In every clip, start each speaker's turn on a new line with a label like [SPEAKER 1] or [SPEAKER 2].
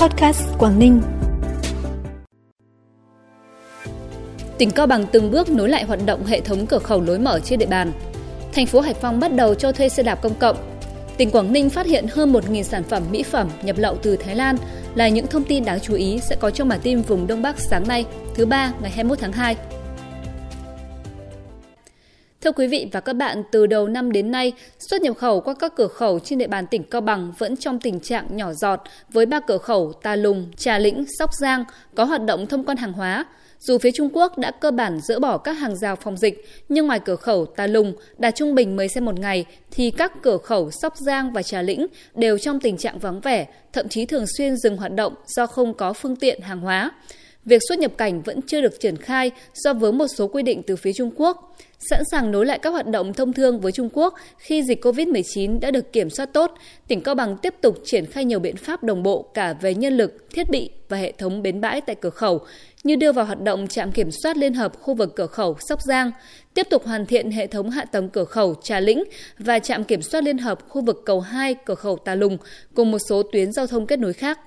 [SPEAKER 1] Podcast Quảng Ninh.
[SPEAKER 2] Tỉnh Cao Bằng từng bước nối lại hoạt động hệ thống cửa khẩu lối mở trên địa bàn. Thành phố Hải Phòng bắt đầu cho thuê xe đạp công cộng. Tỉnh Quảng Ninh phát hiện hơn 1.000 sản phẩm mỹ phẩm nhập lậu từ Thái Lan là những thông tin đáng chú ý sẽ có trong bản tin vùng Đông Bắc sáng nay, thứ ba ngày 21 tháng 2. Thưa quý vị và các bạn, từ đầu năm đến nay, xuất nhập khẩu qua các cửa khẩu trên địa bàn tỉnh Cao Bằng vẫn trong tình trạng nhỏ giọt với ba cửa khẩu Tà Lùng, Trà Lĩnh, Sóc Giang có hoạt động thông quan hàng hóa. Dù phía Trung Quốc đã cơ bản dỡ bỏ các hàng rào phòng dịch, nhưng ngoài cửa khẩu Tà Lùng đạt trung bình 10 xe một ngày, thì các cửa khẩu Sóc Giang và Trà Lĩnh đều trong tình trạng vắng vẻ, thậm chí thường xuyên dừng hoạt động do không có phương tiện hàng hóa. Việc xuất nhập cảnh vẫn chưa được triển khai do vướng một số quy định từ phía Trung Quốc sẵn sàng nối lại các hoạt động thông thương với Trung Quốc khi dịch COVID-19 đã được kiểm soát tốt, tỉnh Cao Bằng tiếp tục triển khai nhiều biện pháp đồng bộ cả về nhân lực, thiết bị và hệ thống bến bãi tại cửa khẩu, như đưa vào hoạt động trạm kiểm soát liên hợp khu vực cửa khẩu Sóc Giang, tiếp tục hoàn thiện hệ thống hạ tầng cửa khẩu Trà Lĩnh và trạm kiểm soát liên hợp khu vực cầu 2 cửa khẩu Tà Lùng cùng một số tuyến giao thông kết nối khác.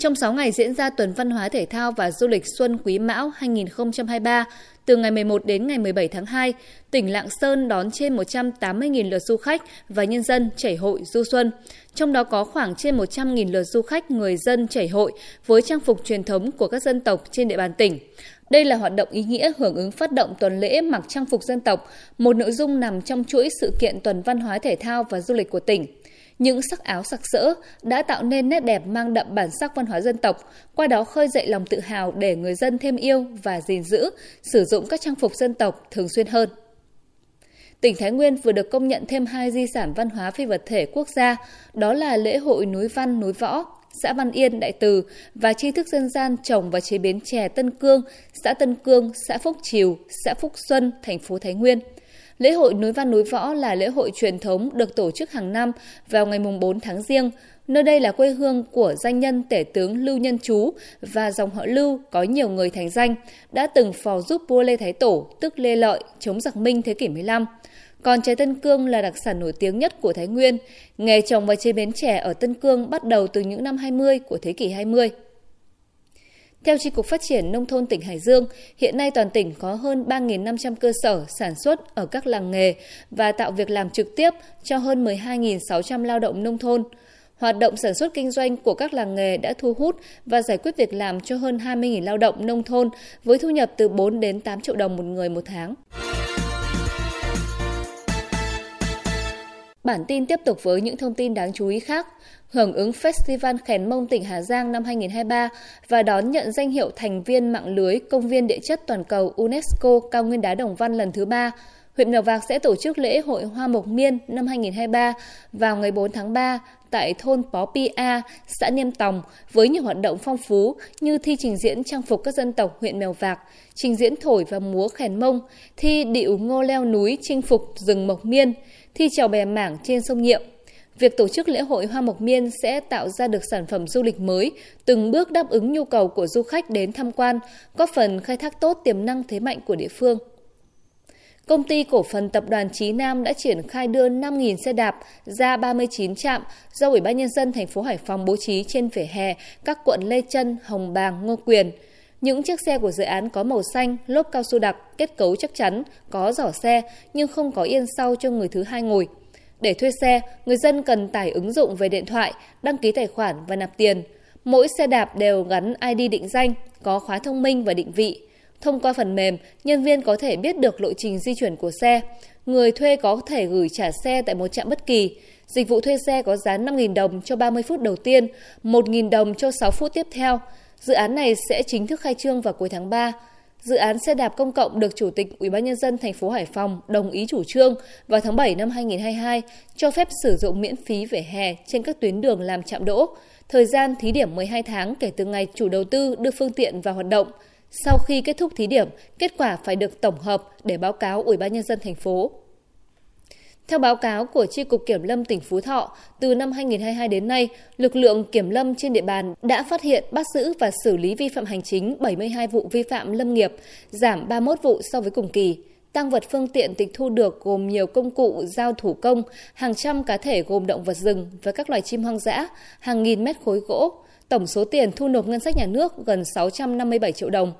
[SPEAKER 2] Trong 6 ngày diễn ra tuần văn hóa thể thao và du lịch Xuân Quý Mão 2023, từ ngày 11 đến ngày 17 tháng 2, tỉnh Lạng Sơn đón trên 180.000 lượt du khách và nhân dân chảy hội du xuân. Trong đó có khoảng trên 100.000 lượt du khách người dân chảy hội với trang phục truyền thống của các dân tộc trên địa bàn tỉnh. Đây là hoạt động ý nghĩa hưởng ứng phát động tuần lễ mặc trang phục dân tộc, một nội dung nằm trong chuỗi sự kiện tuần văn hóa thể thao và du lịch của tỉnh. Những sắc áo sặc sỡ đã tạo nên nét đẹp mang đậm bản sắc văn hóa dân tộc, qua đó khơi dậy lòng tự hào để người dân thêm yêu và gìn giữ, sử dụng các trang phục dân tộc thường xuyên hơn. Tỉnh Thái Nguyên vừa được công nhận thêm hai di sản văn hóa phi vật thể quốc gia, đó là lễ hội núi văn, núi võ, xã Văn Yên, Đại Từ và tri thức dân gian trồng và chế biến chè Tân Cương, xã Tân Cương, xã Phúc Triều, xã Phúc Xuân, thành phố Thái Nguyên – Lễ hội núi văn núi võ là lễ hội truyền thống được tổ chức hàng năm vào ngày 4 tháng riêng. Nơi đây là quê hương của danh nhân tể tướng Lưu Nhân Chú và dòng họ Lưu có nhiều người thành danh, đã từng phò giúp vua Lê Thái Tổ, tức Lê Lợi, chống giặc Minh thế kỷ 15. Còn trái Tân Cương là đặc sản nổi tiếng nhất của Thái Nguyên. Nghề trồng và chế biến chè ở Tân Cương bắt đầu từ những năm 20 của thế kỷ 20. Theo Tri Cục Phát triển Nông thôn tỉnh Hải Dương, hiện nay toàn tỉnh có hơn 3.500 cơ sở sản xuất ở các làng nghề và tạo việc làm trực tiếp cho hơn 12.600 lao động nông thôn. Hoạt động sản xuất kinh doanh của các làng nghề đã thu hút và giải quyết việc làm cho hơn 20.000 lao động nông thôn với thu nhập từ 4 đến 8 triệu đồng một người một tháng. Bản tin tiếp tục với những thông tin đáng chú ý khác. Hưởng ứng Festival Khèn Mông tỉnh Hà Giang năm 2023 và đón nhận danh hiệu thành viên mạng lưới Công viên Địa chất Toàn cầu UNESCO Cao Nguyên Đá Đồng Văn lần thứ ba, huyện Mèo Vạc sẽ tổ chức lễ hội Hoa Mộc Miên năm 2023 vào ngày 4 tháng 3 tại thôn Pó Pi A, xã Niêm Tòng với nhiều hoạt động phong phú như thi trình diễn trang phục các dân tộc huyện Mèo Vạc, trình diễn thổi và múa khèn mông, thi điệu ngô leo núi chinh phục rừng Mộc Miên, thi trèo bè mảng trên sông Nhiệm. Việc tổ chức lễ hội Hoa Mộc Miên sẽ tạo ra được sản phẩm du lịch mới, từng bước đáp ứng nhu cầu của du khách đến tham quan, góp phần khai thác tốt tiềm năng thế mạnh của địa phương. Công ty cổ phần tập đoàn Chí Nam đã triển khai đưa 5.000 xe đạp ra 39 trạm do Ủy ban Nhân dân thành phố Hải Phòng bố trí trên vỉa hè các quận Lê Trân, Hồng Bàng, Ngô Quyền. Những chiếc xe của dự án có màu xanh, lốp cao su đặc, kết cấu chắc chắn, có giỏ xe nhưng không có yên sau cho người thứ hai ngồi. Để thuê xe, người dân cần tải ứng dụng về điện thoại, đăng ký tài khoản và nạp tiền. Mỗi xe đạp đều gắn ID định danh, có khóa thông minh và định vị. Thông qua phần mềm, nhân viên có thể biết được lộ trình di chuyển của xe. Người thuê có thể gửi trả xe tại một trạm bất kỳ. Dịch vụ thuê xe có giá 5.000 đồng cho 30 phút đầu tiên, 1.000 đồng cho 6 phút tiếp theo. Dự án này sẽ chính thức khai trương vào cuối tháng 3. Dự án xe đạp công cộng được Chủ tịch Ủy ban nhân dân thành phố Hải Phòng đồng ý chủ trương vào tháng 7 năm 2022 cho phép sử dụng miễn phí vỉa hè trên các tuyến đường làm trạm đỗ. Thời gian thí điểm 12 tháng kể từ ngày chủ đầu tư đưa phương tiện vào hoạt động. Sau khi kết thúc thí điểm, kết quả phải được tổng hợp để báo cáo Ủy ban nhân dân thành phố. Theo báo cáo của Tri Cục Kiểm Lâm tỉnh Phú Thọ, từ năm 2022 đến nay, lực lượng kiểm lâm trên địa bàn đã phát hiện, bắt giữ và xử lý vi phạm hành chính 72 vụ vi phạm lâm nghiệp, giảm 31 vụ so với cùng kỳ. Tăng vật phương tiện tịch thu được gồm nhiều công cụ, dao thủ công, hàng trăm cá thể gồm động vật rừng và các loài chim hoang dã, hàng nghìn mét khối gỗ. Tổng số tiền thu nộp ngân sách nhà nước gần 657 triệu đồng.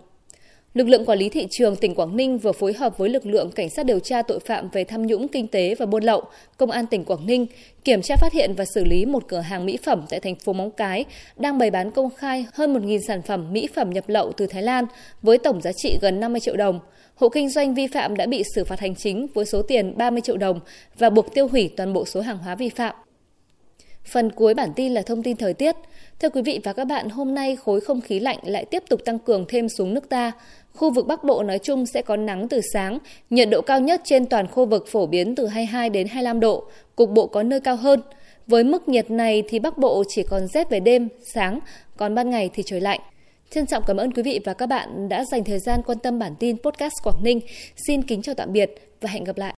[SPEAKER 2] Lực lượng quản lý thị trường tỉnh Quảng Ninh vừa phối hợp với lực lượng cảnh sát điều tra tội phạm về tham nhũng kinh tế và buôn lậu, công an tỉnh Quảng Ninh kiểm tra phát hiện và xử lý một cửa hàng mỹ phẩm tại thành phố Móng Cái đang bày bán công khai hơn 1.000 sản phẩm mỹ phẩm nhập lậu từ Thái Lan với tổng giá trị gần 50 triệu đồng. Hộ kinh doanh vi phạm đã bị xử phạt hành chính với số tiền 30 triệu đồng và buộc tiêu hủy toàn bộ số hàng hóa vi phạm. Phần cuối bản tin là thông tin thời tiết. Thưa quý vị và các bạn, hôm nay khối không khí lạnh lại tiếp tục tăng cường thêm xuống nước ta. Khu vực Bắc Bộ nói chung sẽ có nắng từ sáng, nhiệt độ cao nhất trên toàn khu vực phổ biến từ 22 đến 25 độ, cục bộ có nơi cao hơn. Với mức nhiệt này thì Bắc Bộ chỉ còn rét về đêm, sáng, còn ban ngày thì trời lạnh. Trân trọng cảm ơn quý vị và các bạn đã dành thời gian quan tâm bản tin podcast Quảng Ninh. Xin kính chào tạm biệt và hẹn gặp lại.